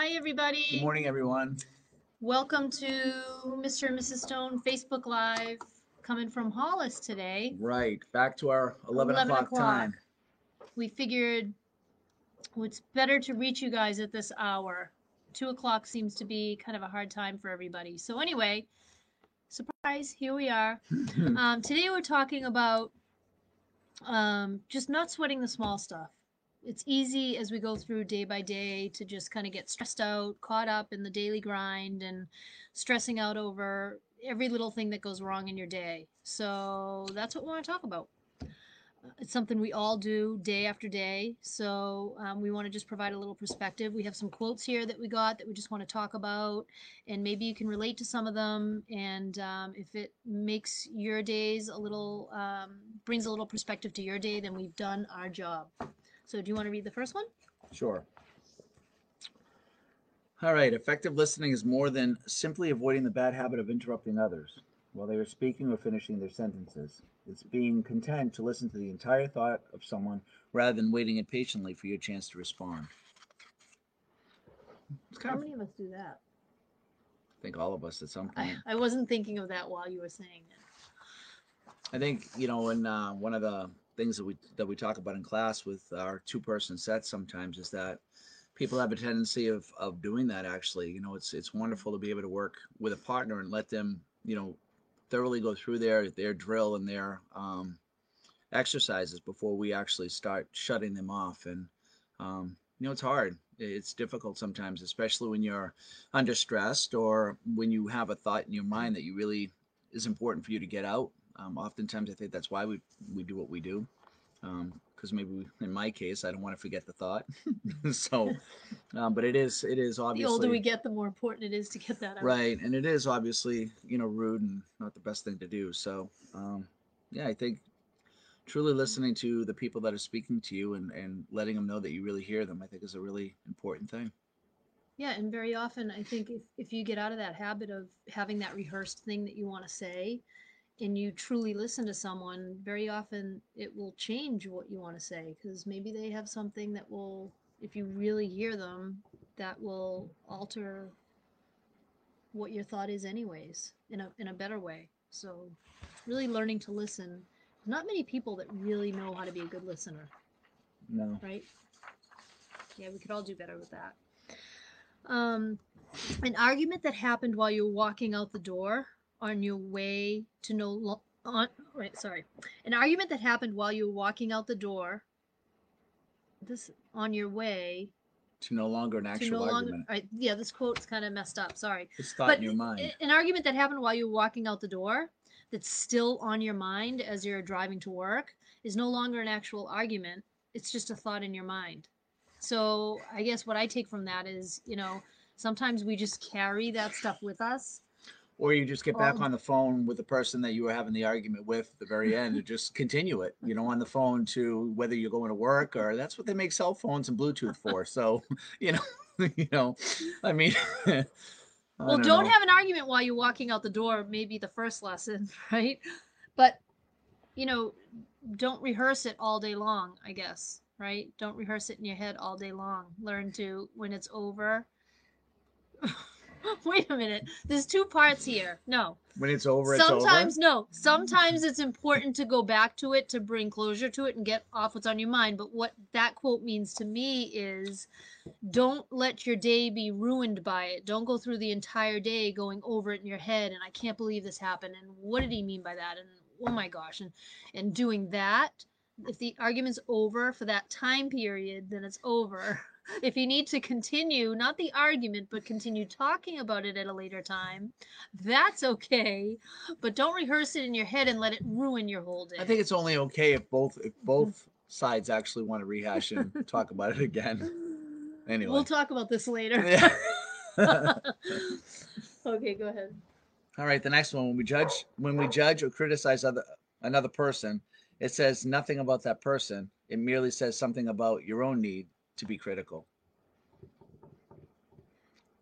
Hi, everybody. Good morning, everyone. Welcome to Mr. and Mrs. Stone Facebook Live, coming from Hollis today. Right, back to our 11, 11 o'clock, o'clock. time. We figured it's better to reach you guys at this hour. Two o'clock seems to be kind of a hard time for everybody. So, anyway, surprise, here we are. um, today we're talking about um, just not sweating the small stuff. It's easy as we go through day by day to just kind of get stressed out, caught up in the daily grind, and stressing out over every little thing that goes wrong in your day. So that's what we want to talk about. Uh, It's something we all do day after day. So um, we want to just provide a little perspective. We have some quotes here that we got that we just want to talk about, and maybe you can relate to some of them. And um, if it makes your days a little, um, brings a little perspective to your day, then we've done our job. So do you want to read the first one? Sure. All right, effective listening is more than simply avoiding the bad habit of interrupting others while they are speaking or finishing their sentences. It's being content to listen to the entire thought of someone rather than waiting impatiently for your chance to respond. How of, many of us do that? I think all of us at some I, point. I wasn't thinking of that while you were saying it. I think you know, in uh, one of the things that we that we talk about in class with our two-person sets sometimes is that people have a tendency of of doing that. Actually, you know, it's it's wonderful to be able to work with a partner and let them, you know, thoroughly go through their their drill and their um, exercises before we actually start shutting them off. And um, you know, it's hard. It's difficult sometimes, especially when you're under stressed or when you have a thought in your mind that you really is important for you to get out. Um, oftentimes, I think that's why we we do what we do, because maybe we, in my case, I don't want to forget the thought. so, um, but it is it is obviously The older we get, the more important it is to get that out. right, and it is obviously you know rude and not the best thing to do. So, um, yeah, I think truly listening to the people that are speaking to you and and letting them know that you really hear them, I think is a really important thing. Yeah, and very often I think if, if you get out of that habit of having that rehearsed thing that you want to say and you truly listen to someone, very often it will change what you want to say because maybe they have something that will, if you really hear them, that will alter what your thought is anyways in a in a better way. So really learning to listen. Not many people that really know how to be a good listener No, right? Yeah, we could all do better with that. Um, an argument that happened while you were walking out the door on your way to no lo- on right, sorry. An argument that happened while you were walking out the door. This on your way to no longer an to actual no longer. argument. Right, yeah, this quote's kind of messed up. Sorry It's thought in your mind. an argument that happened while you were walking out the door that's still on your mind as you're driving to work is no longer an actual argument it's just a thought in your mind so i guess what i take from that is you know sometimes we just carry that stuff with us Or you just get back all- on the phone with the person that you were having the argument with at the very end and just continue it, you know, on the phone to whether you're going to work or that's what they make cell phones and Bluetooth for. So, you know, you know, I mean, I well don't don't, have an argument while you're walking out the door maybe the first lesson right? But you know don't rehearse it all day long i guess right? Don't rehearse it in your head all day long. Learn to when it's over wait a minute. There's two parts here. No. When it's over, it's sometimes over. no. Sometimes it's important to go back to it to bring closure to it and get off what's on your mind. But what that quote means to me is don't let your day be ruined by it. Don't go through the entire day going over it in your head and i can't believe this happened. And what did he mean by that? And oh my gosh. And and doing that if the argument's over for that time period then it's over if you need to continue not the argument but continue talking about it at a later time that's okay but don't rehearse it in your head and let it ruin your whole day I think it's only okay if both if hmm. both sides actually want to rehash and talk about it again. Anyway. we'll talk about this later Yeah. okay go ahead All right, the next one. When we judge, when we judge or criticize other another person, it says nothing about that person. It merely says something about your own need to be critical.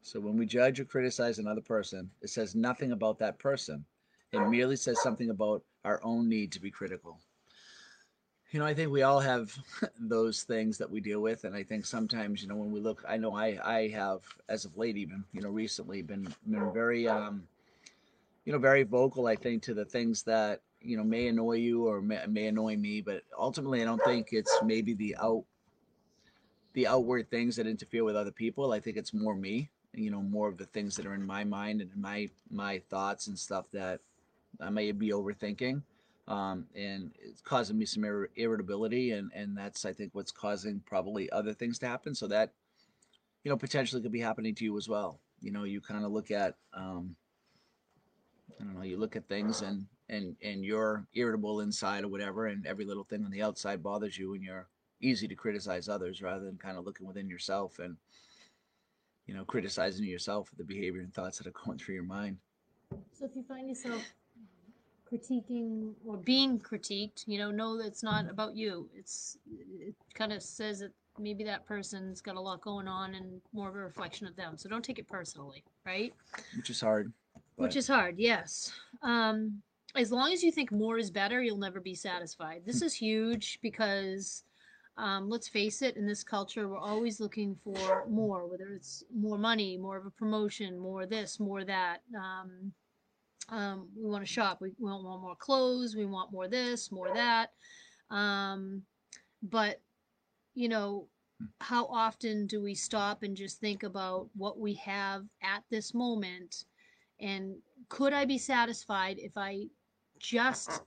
So when we judge or criticize another person, it says nothing about that person. It merely says something about our own need to be critical. You know, I think we all have those things that we deal with, and I think sometimes, you know, when we look, I know I I have as of late, even you know, recently been been very, um, you know, very vocal. I think to the things that you know may annoy you or may, may annoy me, but ultimately, I don't think it's maybe the out the outward things that interfere with other people. I think it's more me, you know, more of the things that are in my mind and my my thoughts and stuff that I may be overthinking um, and it's causing me some ir- irritability, and and that's I think what's causing probably other things to happen. So that you know potentially could be happening to you as well. You know, you kind of look at um, I don't know, you look at things and and and you're irritable inside or whatever, and every little thing on the outside bothers you, and you're easy to criticize others rather than kind of looking within yourself and you know criticizing yourself for the behavior and thoughts that are going through your mind. So if you find yourself critiquing or being critiqued, you know, know that it's not about you. It's it kind of says that maybe that person's got a lot going on and more of a reflection of them. So don't take it personally, right? Which is hard. Which is hard, yes. Um, as long as you think more is better, you'll never be satisfied. This is huge because um, let's face it, in this culture, we're always looking for more, whether it's more money, more of a promotion, more this, more that. Um, um, we want to shop. We, we want more clothes. We want more this, more that. Um, but, you know, how often do we stop and just think about what we have at this moment? And could I be satisfied if I just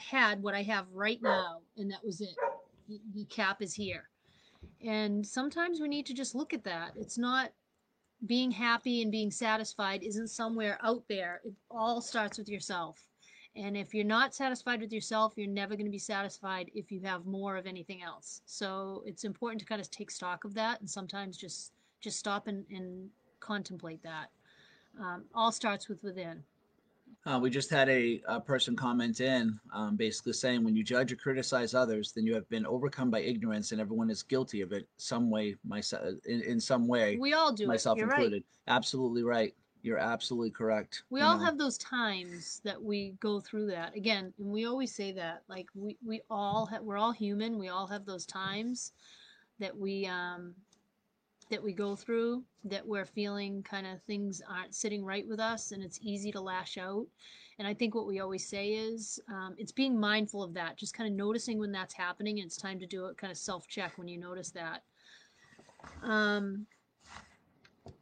had what I have right now and that was it? The, cap is here. And sometimes we need to just look at that. It's not being happy and being satisfied isn't somewhere out there. It all starts with yourself. And if you're not satisfied with yourself, you're never going to be satisfied if you have more of anything else. So it's important to kind of take stock of that and sometimes just just stop and, and contemplate that. Um, all starts with within. Uh, we just had a, a person comment in, um, basically saying, when you judge or criticize others, then you have been overcome by ignorance, and everyone is guilty of it some way, myself in, in some way, We all do myself it. You're included. right. Absolutely right. You're absolutely correct. We you all know. have those times that we go through that again, and we always say that. Like we we all we're all human. We all have those times that we um that we go through that we're feeling kind of things aren't sitting right with us, and it's easy to lash out. And I think what we always say is um, it's being mindful of that, just kind of noticing when that's happening, and it's time to do it. Kind of self check when you notice that. Um, do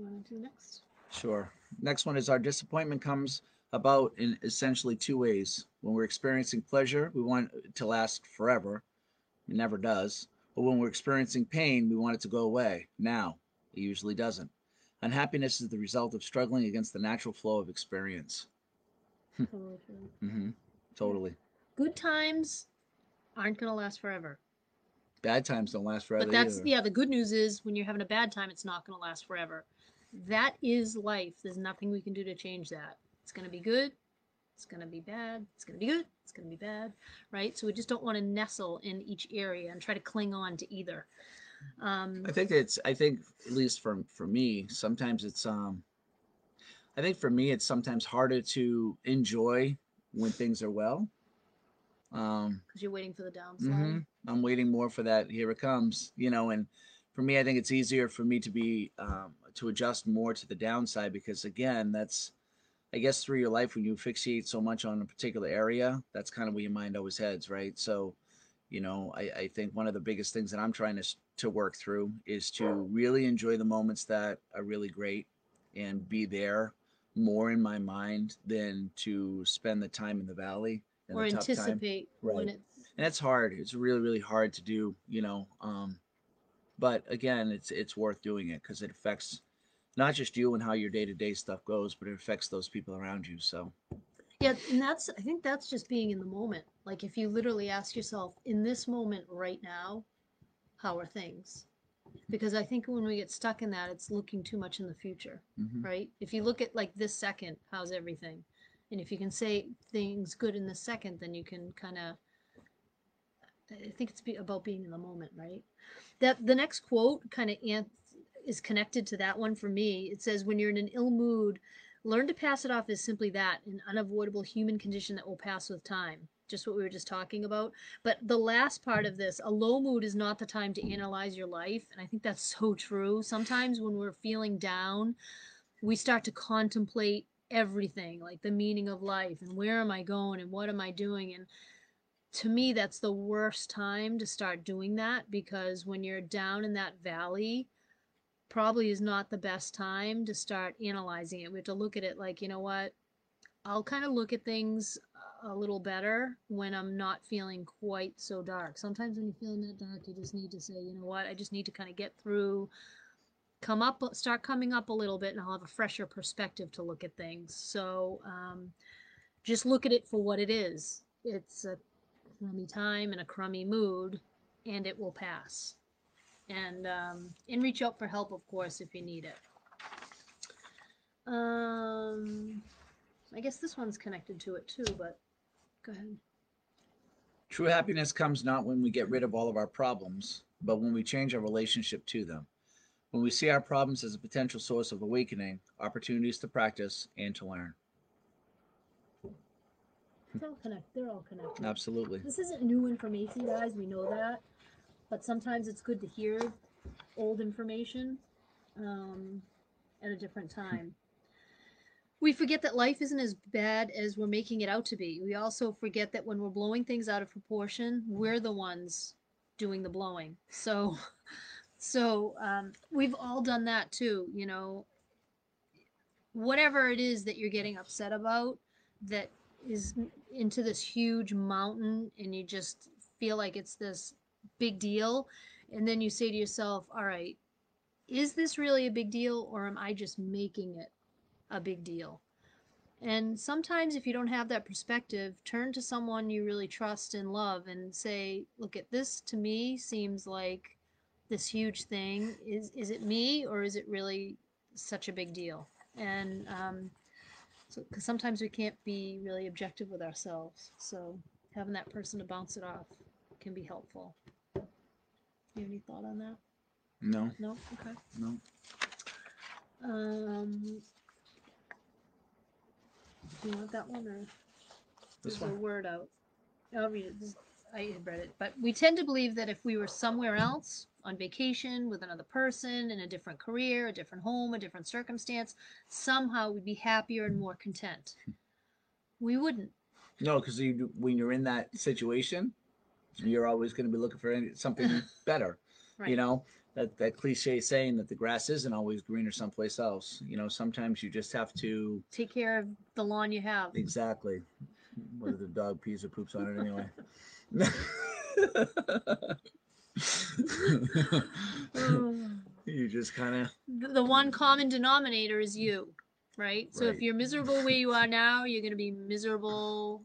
you want to do next? Sure. Next one is our disappointment comes about in essentially two ways. When we're experiencing pleasure, we want it to last forever. It never does. But when we're experiencing pain, we want it to go away now. It usually doesn't. Unhappiness is the result of struggling against the natural flow of experience. Totally true. hmm Totally. good times aren't going to last forever. Bad times don't last forever but that's either. yeah, the good news is when you're having a bad time, it's not going to last forever. That is life. There's nothing we can do to change that. It's going to be good. It's going to be bad. It's going to be good. It's going to be bad, right? So we just don't want to nestle in each area and try to cling on to either. Um, I think it's. I think at least for for me, sometimes it's. Um, I think for me, it's sometimes harder to enjoy when things are well. Um, because you're waiting for the downslide. mhm. I'm waiting more for that. Here it comes. You know, and for me, I think it's easier for me to be um, to adjust more to the downside because again, that's. I guess through your life, when you fixate so much on a particular area, that's kind of where your mind always heads, right? So, you know, I, I think one of the biggest things that I'm trying to to work through is to really enjoy the moments that are really great and be there more in my mind than to spend the time in the valley and Or the anticipate when Right. it. And it's hard. It's really really hard to do, you know. Um, but again, it's it's worth doing it because it affects not just you and how your day to day stuff goes, but it affects those people around you. So Yeah, and that's I think that's just being in the moment. Like if you literally ask yourself, in this moment right now, how are things? Because I think when we get stuck in that, it's looking too much in the future, mhm. right? If you look at like this second, how's everything? And if you can say things good in the second, then you can kind of I think it's be, about being in the moment, right? That the next quote kind of is connected to that one for me. It says, "When you're in an ill mood, learn to pass it off as simply that, an unavoidable human condition that will pass with time. just what we were just talking about. But the last part of this, a low mood is not the time to analyze your life. And I think that's so true. Sometimes when we're feeling down, we start to contemplate everything like the meaning of life and where am I going and what am I doing. And to me, that's the worst time to start doing that because when you're down in that valley, probably is not the best time to start analyzing it. We have to look at it like, you know what? I'll kind of look at things a little better when I'm not feeling quite so dark. Sometimes when you're feeling that dark, you just need to say, you know what, I just need to kind of get through, come up, start coming up a little bit, and I'll have a fresher perspective to look at things. So um, just look at it for what it is. It's a crummy time and a crummy mood, and it will pass. And um, and reach out for help, of course, if you need it. Um, I guess this one's connected to it too, but go ahead. True happiness comes not when we get rid of all of our problems, but when we change our relationship to them. When we see our problems as a potential source of awakening, opportunities to practice, and to learn. It's all connected. They're all connected. Absolutely. This isn't new information, guys. We know that, but sometimes it's good to hear old information um, at a different time. We forget that life isn't as bad as we're making it out to be. We also forget that when we're blowing things out of proportion, we're the ones doing the blowing. So, so um, we've all done that too. You know, whatever it is that you're getting upset about, that is into this huge mountain, and you just feel like it's this big deal, and then you say to yourself, "All right, is this really a big deal, or am I just making it?" a big deal. And sometimes, if you don't have that perspective, turn to someone you really trust and love and say, Look at this to me seems like this huge thing. Is, is it me or is it really such a big deal? And um, so, because sometimes we can't be really objective with ourselves. So, having that person to bounce it off can be helpful. You have any thought on that? No, No? Okay. no. Um, do you want that one or This there's one. a word out? I'll read it. This- I had read it, but we tend to believe that if we were somewhere else on vacation with another person in a different career, a different home, a different circumstance, somehow we'd be happier and more content. We wouldn't. No, because you, when you're in that situation, you're always going to be looking for any, something better. Right. You know that that cliche saying that the grass isn't always greener someplace else. You know, sometimes you just have to Take care of the lawn you have. exactly. Whether the dog pees or poops on it anyway. Oh. you just kind of the, the one common denominator is you, right? So if you're miserable where you are now, you're going to be miserable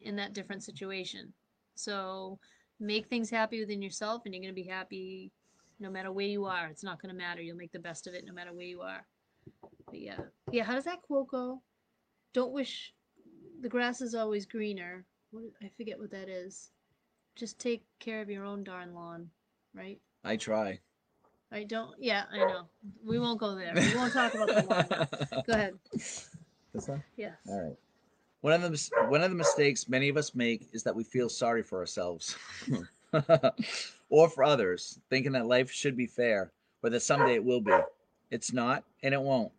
in that different situation. So make things happy within yourself, and you're going to be happy no matter where you are. It's not going to matter. You'll make the best of it no matter where you are. But yeah, yeah. How does that quote go? Don't wish the grass is always greener. What, I forget what that is. Just take care of your own darn lawn, right? I try. I don't. Yeah, I know. We won't go there. We won't talk about the lawn. Go ahead. This one? Yes. All right. One of the one of the mistakes many of us make is that we feel sorry for ourselves or for others, thinking that life should be fair or that someday it will be. It's not, and it won't.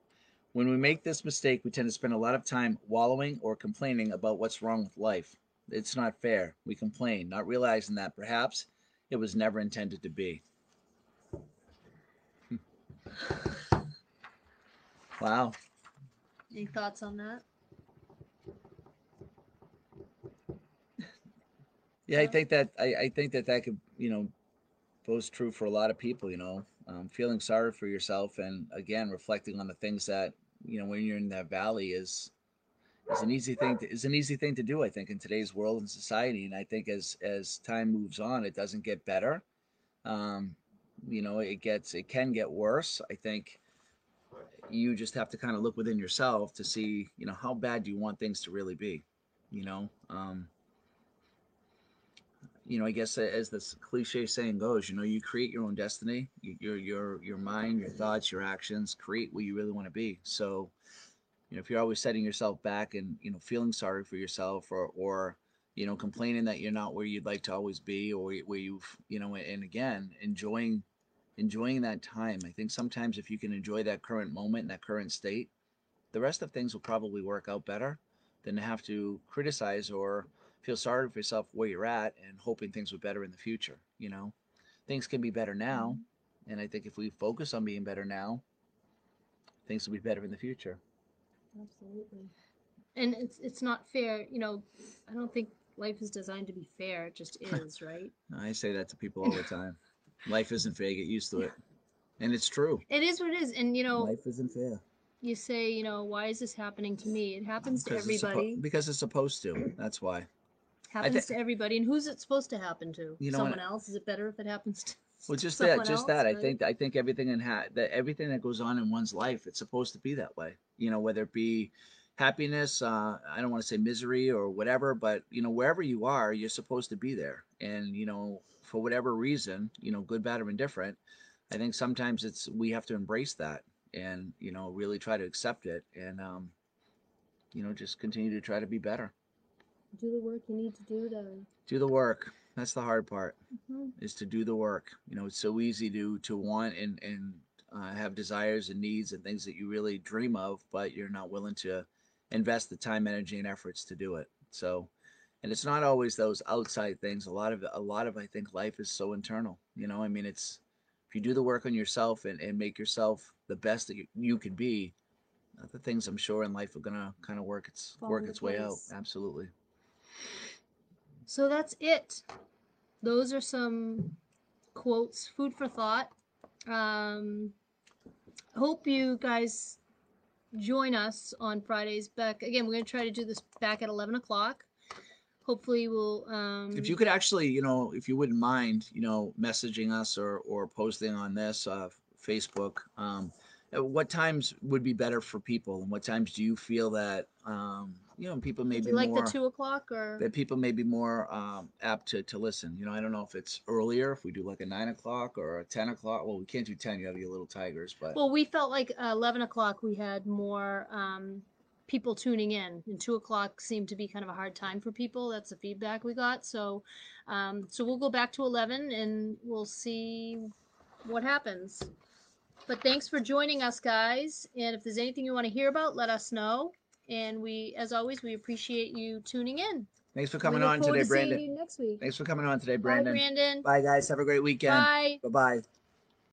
When we make this mistake, we tend to spend a lot of time wallowing or complaining about what's wrong with life. It's not fair. We complain, not realizing that perhaps it was never intended to be. wow. Any thoughts on that? Yeah, I think that I, I think that that could you know goes true for a lot of people. You know, um, feeling sorry for yourself and again reflecting on the things that you know when you're in that valley is is an easy thing to, is an easy thing to do. I think in today's world and society, and I think as as time moves on, it doesn't get better. Um, you know, it gets it can get worse. I think you just have to kind of look within yourself to see you know how bad do you want things to really be. You know. Um, you know, I guess as this cliche saying goes, you know, you create your own destiny. Your your your mind, your thoughts, your actions create what you really want to be. So, you know, if you're always setting yourself back and you know feeling sorry for yourself or or you know, complaining that you're not where you'd like to always be, or where you've, you know, and again, enjoying, enjoying that time. I think sometimes if you can enjoy that current moment, and that current state, the rest of things will probably work out better than to have to criticize or feel sorry for yourself where you're at and hoping things will better in the future. You know, things can be better now, mm-hmm. and I think if we focus on being better now, things will be better in the future. Absolutely. And it's it's not fair, you know, I don't think life is designed to be fair. It just is, right? I say that to people all the time. Life isn't fair. Get used to it. And it's true. It is what it is. And you know, Life isn't fair. you say, you know, why is this happening to me? It happens to Because it's, suppo- everybody. because it's supposed to. That's why. Happens to everybody. And who's it supposed to happen to? You know Someone else? Is it better if it happens to Well, just that, just else, that. I think, I think everything in ha- that everything that goes on in one's life, it's supposed to be that way. You know, whether it be happiness, uh, I don't want to say misery or whatever, but you know, wherever you are, you're supposed to be there. And you know, for whatever reason, you know, good, bad, or indifferent, I think sometimes it's we have to embrace that and you know really try to accept it and um, you know just continue to try to be better. Do the work you need to do to Do the work. That's the hard part. Mhm. is to do the work. You know, it's so easy to to want and and uh, have desires and needs and things that you really dream of, but you're not willing to invest the time, energy, and efforts to do it. So, and it's not always those outside things. A lot of a lot of I think life is so internal. You know, I mean, it's if you do the work on yourself and, and make yourself the best that you, you could be, the things I'm sure in life are gonna kind of work its Fall work its way out. Absolutely. So that's it. Those are some quotes, food for thought. Um, hope you guys join us on Fridays. Back again, we're gonna try to do this back at eleven o'clock. Hopefully, we'll. Um, if you could actually you know if you wouldn't mind you know messaging us or or posting on this uh facebook um what times would be better for people and what times do you feel that um you know people may would be like more the two o'clock or that people may be more um apt to to listen you know i don't know if it's earlier if we do like a nine o'clock or a 10 o'clock well we can't do 10 you have your little tigers but Well, we felt like uh, eleven o'clock we had more um, people tuning in, and two o'clock seemed to be kind of a hard time for people. That's the feedback we got. So, um, so we'll go back to eleven, and we'll see what happens. But thanks for joining us, guys. And if there's anything you want to hear about, let us know. And we, as always, we appreciate you tuning in. thanks for coming on today to brandon you next week. thanks for coming on today Bye, brandon Brandon. bye guys have a great weekend Bye. bye-bye